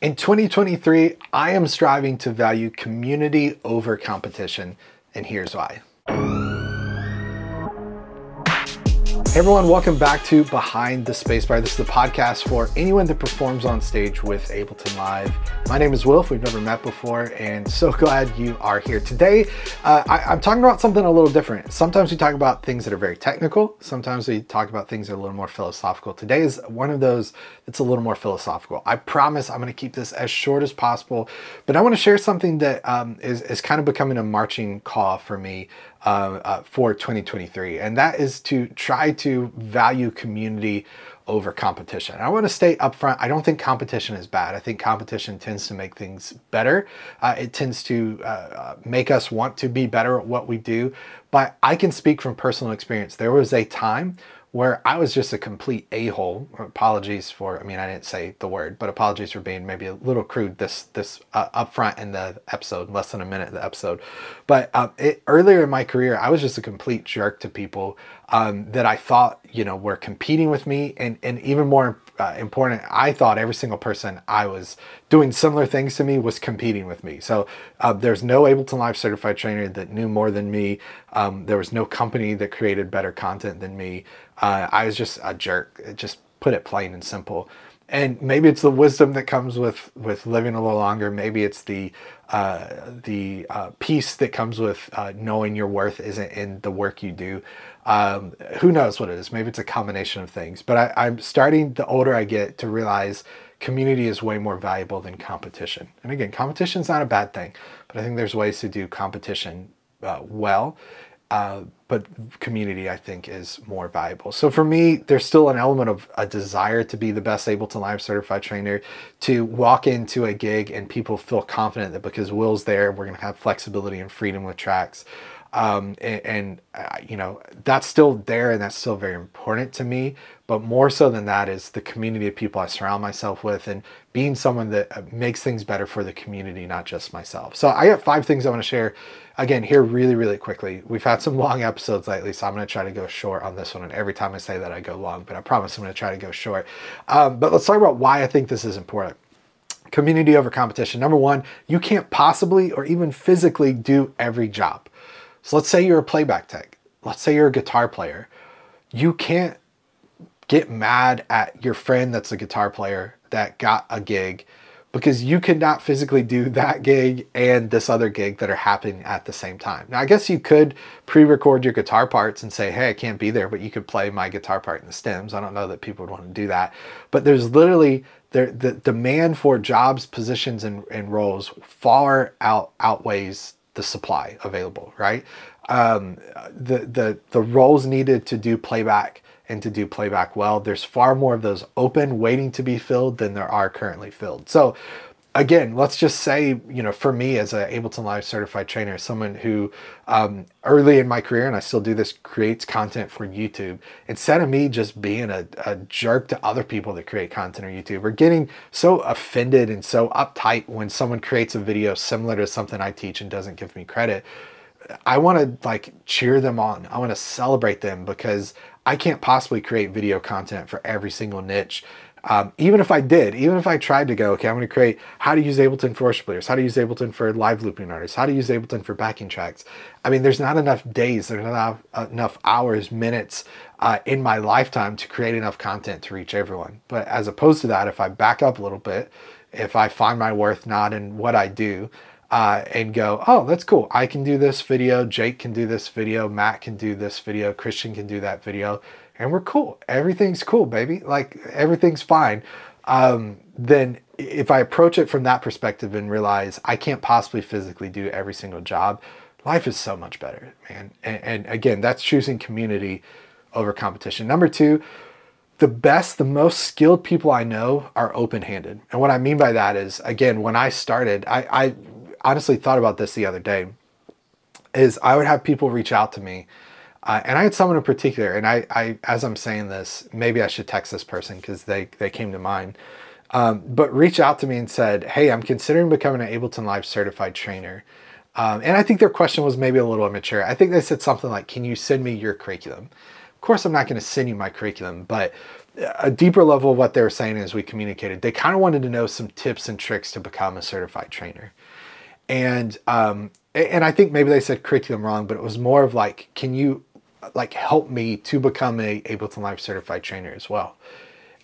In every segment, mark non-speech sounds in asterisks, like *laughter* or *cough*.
In 2023, I am striving to value community over competition, and here's why. Everyone, welcome back to Behind the Spacebar. This is the podcast for anyone that performs on stage with Ableton Live. My name is Wilf. We've never met before, and so *laughs* glad you are here today. Uh, I, am talking about something a little different. Sometimes we talk about things that are very technical. Sometimes we talk about things that are a little more philosophical. Today is one of those that's a little more philosophical. I promise I'm going to keep this as short as possible, but I want to share something that um, is is kind of becoming a marching call for me uh, uh, for 2023, and that is to try to value community over competition. I want to state upfront, I don't think competition is bad. I think competition tends to make things better. Uh, it tends to uh, uh, make us want to be better at what we do. But I can speak from personal experience. There was a time where I was just a complete a-hole. Apologies for, I mean, I didn't say the word, but apologies for being maybe a little crude this this uh, up front in the episode, less than a minute of the episode. But uh, it, earlier in my career, I was just a complete jerk to people um, that I thought, you know, were competing with me, and and even more uh, important, I thought every single person I was doing similar things to me was competing with me. So uh, there's no Ableton Live certified trainer that knew more than me. Um, there was no company that created better content than me. Uh, I was just a jerk. Just put it plain and simple. And maybe it's the wisdom that comes with with living a little longer. Maybe it's the uh, the uh, peace that comes with uh, knowing your worth isn't in the work you do. Um, who knows what it is? Maybe it's a combination of things. But I, I'm starting the older I get to realize community is way more valuable than competition. And again, competition is not a bad thing, but I think there's ways to do competition uh, well. Uh, but community, I think, is more valuable. So for me, there's still an element of a desire to be the best Ableton Live certified trainer, to walk into a gig and people feel confident that because Will's there, we're going to have flexibility and freedom with tracks um, and, and uh, you know that's still there and that's still very important to me but more so than that is the community of people i surround myself with and being someone that uh, makes things better for the community not just myself. So i got five things i want to share again here really really quickly. We've had some long episodes lately so i'm going to try to go short on this one and every time i say that i go long but i promise i'm going to try to go short. Um, but let's talk about why i think this is important. Community over competition. Number one you can't possibly or even physically do every job so let's say you're a playback tech. Let's say you're a guitar player. You can't get mad at your friend that's a guitar player that got a gig because you cannot physically do *laughs* that gig and this other gig that are happening at the same time. Now, I guess you could pre-record your guitar parts and say, hey, I can't be there, but you could play my guitar part in the stems. I don't know that people would want to do that. But there's literally there, the demand for jobs, positions, and, and roles far out outweighs the supply available, right? Um, the, the, the roles needed to do playback and to do playback well, there's far more of those open waiting to be filled than there are currently filled. So again, let's just say, you know, for me as a Ableton Live certified trainer, someone who um, early in my career, and I still do this, creates content for YouTube, instead of me just being a, a jerk to other people that create content on YouTube or getting so offended and so uptight when someone creates a video similar to something I teach and doesn't give me credit, I want to like cheer them on. I want to celebrate them because I can't possibly create video content for every single niche um, even if I did, even if I tried to go, okay, I'm going to create how to use Ableton for worship leaders, how to use Ableton for live looping artists, how to use Ableton for backing tracks. I mean, there's not enough days, there's not enough, enough hours, minutes uh, in my lifetime to create enough content to reach everyone. But as opposed to that, if I back up a little bit, if I find my worth not in what I do, uh, and go, oh, that's cool. I can do this video. Jake can do this video. Matt can do this video. Christian can do that video and we're cool. Everything's cool, baby. Like everything's fine. Um, then if I approach it from that perspective and realize I can't possibly physically do every single job, life is so much better, man. And, and again, that's choosing community over competition. Number two, the best, the most skilled people I know are open handed. And what I mean by that is, again, when I started, I, I honestly thought about this the other day, is I would have people reach out to me uh, and I had someone in particular, and I, I, as I'm saying this, maybe I should text this person because they, they came to mind. Um, but reach out to me and said, "Hey, I'm considering becoming an Ableton Live certified trainer." Um, and I think their question was maybe a little immature. I think they said something like, "Can you send me your curriculum?" Of course, I'm not going to send you my curriculum, but a deeper level of what they were saying as we communicated, they kind of wanted to know some tips and tricks to become a certified trainer. And um, and I think maybe they said curriculum wrong, but it was more of like, can you like help me to become a Ableton Live certified trainer as well?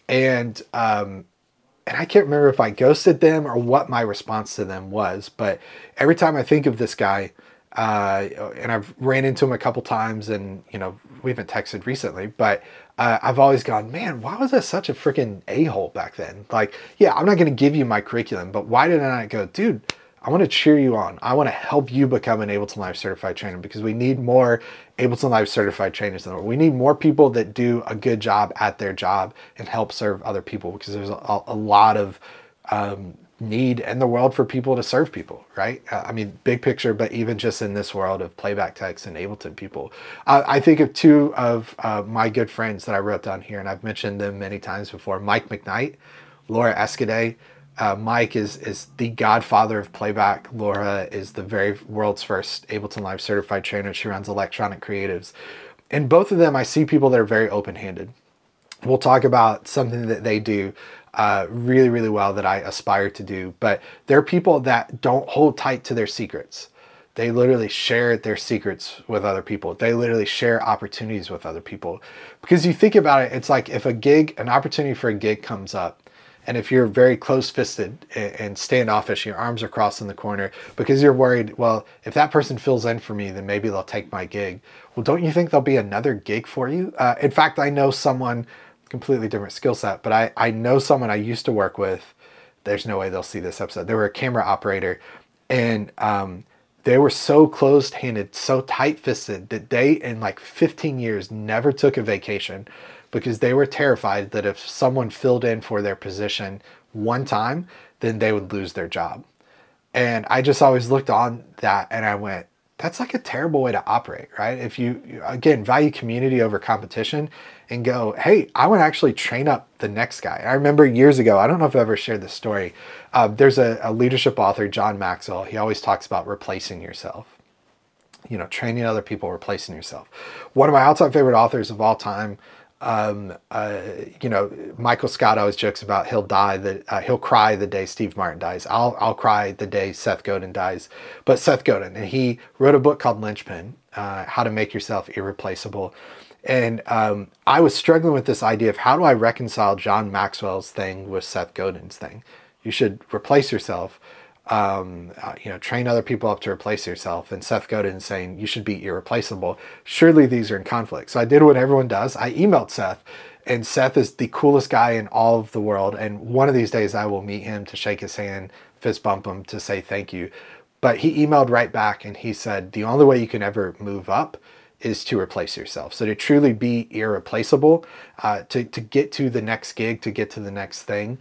And um, and I can't remember if I ghosted them or what my response to them was, but every time I think of this guy, uh, and I've ran into him a couple times, and you know we haven't texted recently, but uh, I've always gone, man, why was I such a freaking a hole back then? Like, yeah, I'm not going to give you my curriculum, but why did I not go, dude? I want to cheer you on. I want to help you become an Ableton Live certified trainer because we need more Ableton Live certified trainers in the world. We need more people that do a good job at their job and help serve other people because there's a, a lot of um, need in the world for people to serve people, right? Uh, I mean, big picture, but even just in this world of playback techs and Ableton people. Uh, I think of two of uh, my good friends that I wrote down here, and I've mentioned them many times before Mike McKnight, Laura Escudé. Uh, Mike is is the godfather of playback. Laura is the very world's first Ableton Live certified trainer. She runs Electronic Creatives. And both of them, I see people that are very open handed. We'll talk about something that they do uh, really, really well that I aspire to do. But there are people that don't hold tight to their secrets. They literally share their secrets with other people. They literally share opportunities with other people. Because you think about it, it's like if a gig, an opportunity for a gig comes up, and if you're very close fisted and standoffish, your arms are crossed in the corner because you're worried, well, if that person fills in for me, then maybe they'll take my gig. Well, don't you think there'll be another gig for you? Uh, in fact, I know someone, completely different skill set, but I, I know someone I used to work with. There's no way they'll see this episode. They were a camera operator and um, they were so closed handed, so tight fisted that they, in like 15 years, never took a vacation because they were terrified that if someone filled in for their position one time, then they would lose their job. And I just always looked on that and I went, that's like a terrible way to operate, right? If you, again, value community over competition and go, hey, I want to actually train up the next guy. I remember years ago, I don't know if I've ever shared this story. Uh, there's a, a leadership author, John Maxwell. He always talks about replacing yourself you know, training other people, replacing yourself. One of my all-time favorite authors of all time, um, uh, you know, Michael Scott always jokes about he'll die that uh, he'll cry the day Steve Martin dies. I'll I'll cry the day Seth Godin dies. But Seth Godin, and he wrote a book called Linchpin, uh, How to Make Yourself Irreplaceable. And um, I was struggling with this idea of how do I reconcile John Maxwell's thing with Seth Godin's thing. You should replace yourself um, uh, you know, train other people up to replace yourself. And Seth Godin saying you should be irreplaceable. Surely these are in conflict. So I did what everyone does. I emailed Seth, and Seth is the coolest guy in all of the world. And one of these days I will meet him to shake his hand, fist bump him to say thank you. But he emailed right back and he said, the only way you can ever move up is to replace yourself. So to truly be irreplaceable, uh, to, to get to the next gig, to get to the next thing,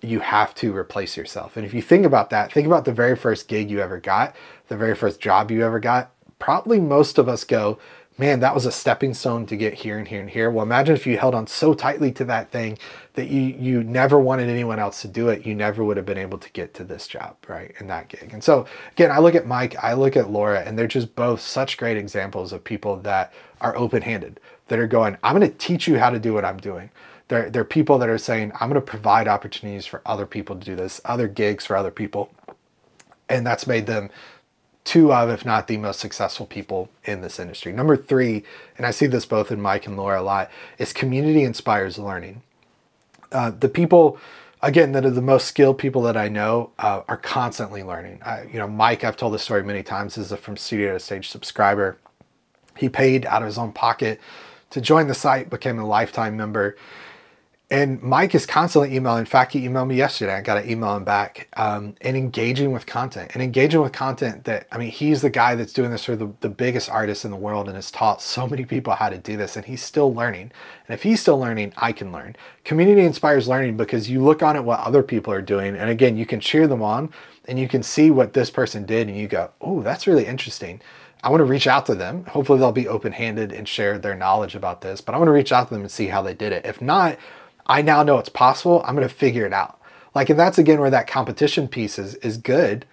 you have to replace yourself. And if you think about that, think about the very first gig you ever got, the very first job you ever got. Probably most of us go, man, that was a stepping stone to get here and here and here. Well, imagine if you held on so tightly to that thing that you you never wanted anyone else to do it, you never would have been able to get to this job, right? In that gig. And so again, I look at Mike, I look at Laura, and they're just both such great examples of people that are open-handed, that are going, I'm gonna teach you how to do what I'm doing. There are people that are saying, I'm going to provide opportunities for other people to do this, other gigs for other people. And that's made them two of, if not the most successful people in this industry. Number three, and I see this both in Mike and Laura a lot, is community inspires learning. Uh, the people, again, that are the most skilled people that I know uh, are constantly learning. I, you know, Mike, I've told this story many times, is a From Studio to Stage subscriber. He paid out of his own pocket to join the site, became a lifetime member and Mike is constantly emailing. In fact, he emailed me yesterday. I got to email him back um, and engaging with content and engaging with content that, I mean, he's the guy that's doing this for the, the biggest artist in the world and has taught so many people how to do this. And he's still learning. And if he's still learning, I can learn. Community inspires learning because you look on at what other people are doing. And again, you can cheer them on and you can see what this person did and you go, oh, that's really interesting. I want to reach out to them. Hopefully, they'll be open handed and share their knowledge about this. But I want to reach out to them and see how they did it. If not, I now know it's possible. I'm going to figure it out. Like, and that's again where that competition piece is, is good.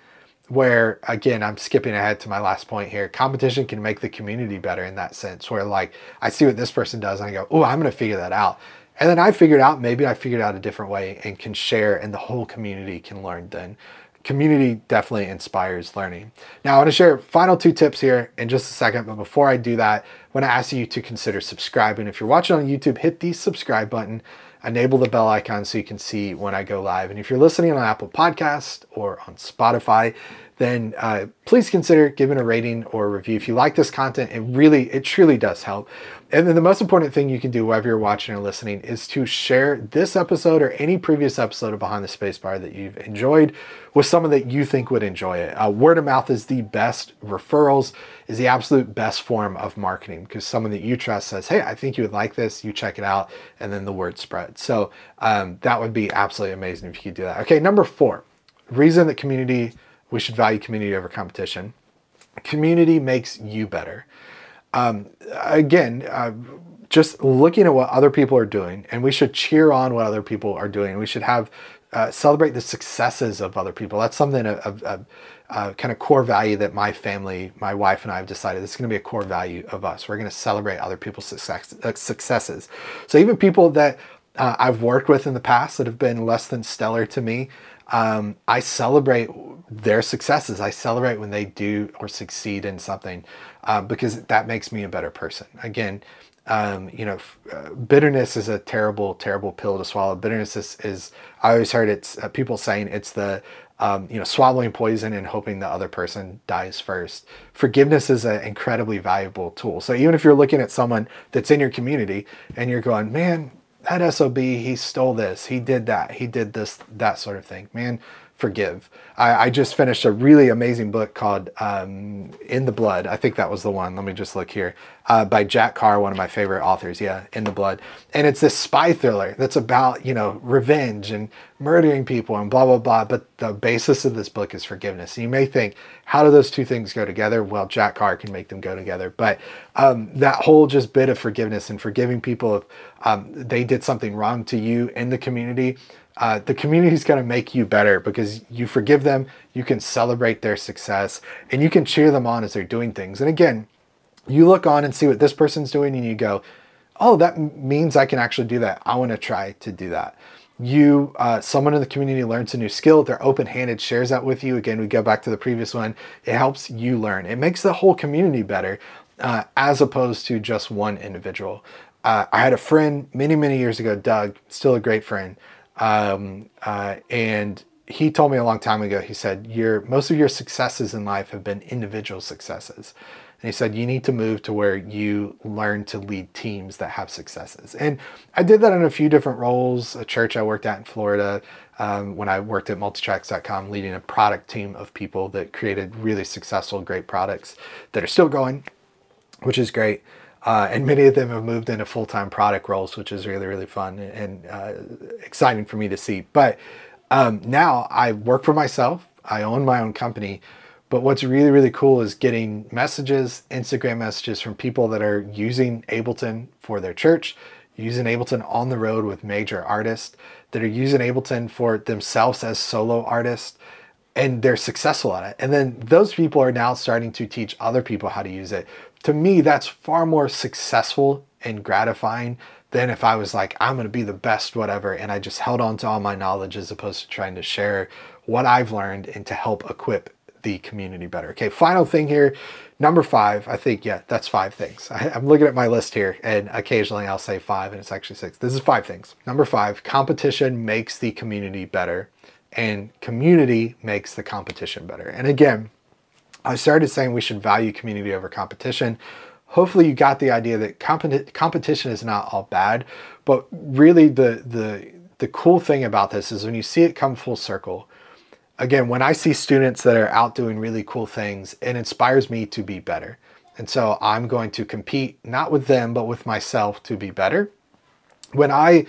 Where again, I'm skipping ahead to my last point here. Competition can make the community better in that sense, where like I see what this person does and I go, oh, I'm going to figure that out. And then I figured out, maybe I figured out a different way and can share, and the whole community can learn then. Community definitely inspires learning. Now, I want to share final two tips here in just a second, but before I do that, I want to ask you to consider subscribing. If you're watching on YouTube, hit the subscribe button, enable the bell icon so you can see when I go live. And if you're listening on Apple Podcast or on Spotify, then uh, please consider giving a rating or a review. If you like this content, it really, it truly does help. And then the most important thing you can do, whether you're watching or listening, is to share this episode or any previous episode of Behind the Spacebar that you've enjoyed with someone that you think would enjoy it. Uh, word of mouth is the best. Referrals is the absolute best form of marketing because someone that you trust says, "Hey, I think you would like this." You check it out, and then the word spreads. So um, that would be absolutely amazing if you could do that. Okay, number four, reason that community we should value community over competition. Community makes you better. Um, again, uh, just looking at what other people are doing, and we should cheer on what other people are doing. We should have uh, celebrate the successes of other people. That's something a kind of core value that my family, my wife and I have decided is going to be a core value of us. We're going to celebrate other people's success, uh, successes. So even people that uh, I've worked with in the past that have been less than stellar to me, um, I celebrate their successes. I celebrate when they do or succeed in something uh, because that makes me a better person. Again, um, you know, uh, bitterness is a terrible, terrible pill to swallow. Bitterness is, is I always heard it's uh, people saying it's the, um, you know, swallowing poison and hoping the other person dies first. Forgiveness is an incredibly valuable tool. So even if you're looking at someone that's in your community and you're going, man, that SOB, he stole this, he did that, he did this, that sort of thing. Man, forgive. I, I just finished a really amazing book called um, In the Blood. I think that was the one. Let me just look here. Uh, by Jack Carr, one of my favorite authors. Yeah, In the Blood. And it's this spy thriller that's about, you know, revenge and murdering people and blah, blah, blah. But the basis of this book is forgiveness. And you may think, how do those two things go together? Well, Jack Carr can make them go together. But um, that whole just bit of forgiveness and forgiving people if um, they did something wrong to you in the community uh, the community is going to make you better because you forgive them, you can celebrate their success, and you can cheer them on as they're doing things. And again, you look on and see what this person's doing, and you go, "Oh, that means I can actually do that. I want to try to do that." You, uh, someone in the community learns a new skill. They're open-handed, shares that with you. Again, we go back to the previous one. It helps you learn. It makes the whole community better, uh, as opposed to just one individual. Uh, I had a friend many, many years ago, Doug, still a great friend um, uh, and he told me a long time ago, he said, your, most of your successes in life have been individual successes. And he said, you need to move to where you learn to lead teams that have successes. And I did that in a few different roles. A church I worked at in Florida, um, when I worked at multitracks.com, leading a product team of people that created really successful, great products that are still going, which is great. Uh, and many of them have moved into full-time product roles, which is really, really fun and uh, exciting for me to see. But um, now I work for myself. I own my own company. But what's really, really cool is getting messages, Instagram messages from people that are using Ableton for their church, using Ableton on the road with major artists, that are using Ableton for themselves as solo artists, and they're successful at it. And then those people are now starting to teach other people how to use it to me, that's far more successful and gratifying than if I was like, I'm going to be the best, whatever, and I just held on to all my knowledge as opposed to trying to share what I've learned and to help equip the community better. Okay, final thing here. Number five, I think, yeah, that's five things. I, am looking at my list here, and occasionally I'll say five, and it's actually six. This is five things. Number five, competition makes the community better, and community makes the competition better. And again, I started saying we should value community over competition. Hopefully you got the idea that compet competition is not all bad, but really the, the, the cool thing about this is when you see it come full circle, again, when I see students that are out doing really cool things, it inspires me to be better. And so I'm going to compete not with them, but with myself to be better. When I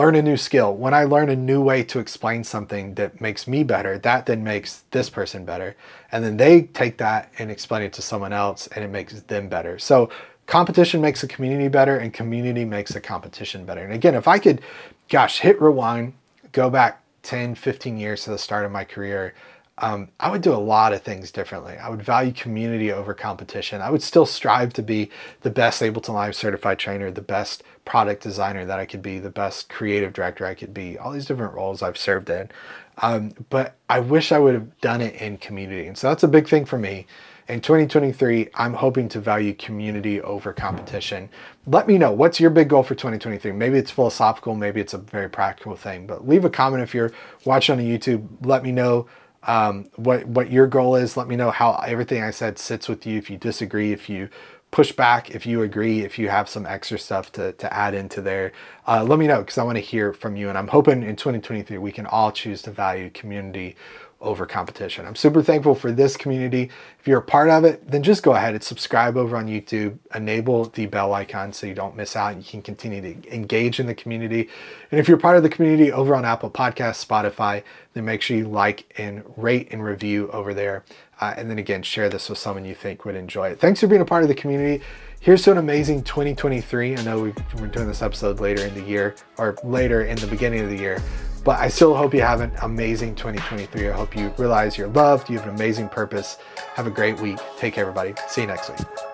learn a new skill, when I learn a new way to explain something that makes me better, that then makes this person better. And then they take that and explain it to someone else and it makes them better. So competition makes a community better and community makes a competition better. And again, if I could, gosh, hit rewind, go back 10, 15 years to the start of my career, um, I would do a lot of things differently. I would value community over competition. I would still strive to be the best Ableton Live certified trainer, the best product designer that I could be, the best creative director I could be, all these different roles I've served in. Um, but I wish I would have done it in community. And so that's a big thing for me. In 2023, I'm hoping to value community over competition. Let me know what's your big goal for 2023. Maybe it's philosophical, maybe it's a very practical thing, but leave a comment if you're watching on YouTube. Let me know um, what what your goal is. Let me know how everything I said sits with you. If you disagree, if you push back, if you agree, if you have some extra stuff to, to add into there, uh, let me know because I want to hear from you. And I'm hoping in 2023 we can all choose to value community over competition. I'm super thankful for this community. If you're a part of it, then just go ahead and subscribe over on YouTube, enable the bell icon so you don't miss out. and You can continue to engage in the community. And if you're part of the community over on Apple Podcasts, Spotify, then make sure you like and rate and review over there. Uh, and then again, share this with someone you think would enjoy it. Thanks for being a part of the community. Here's to an amazing 2023. I know we're doing this episode later in the year or later in the beginning of the year. But I still hope you have an amazing 2023. I hope you realize you're loved, you have an amazing purpose. Have a great week. Take care, everybody. See you next week.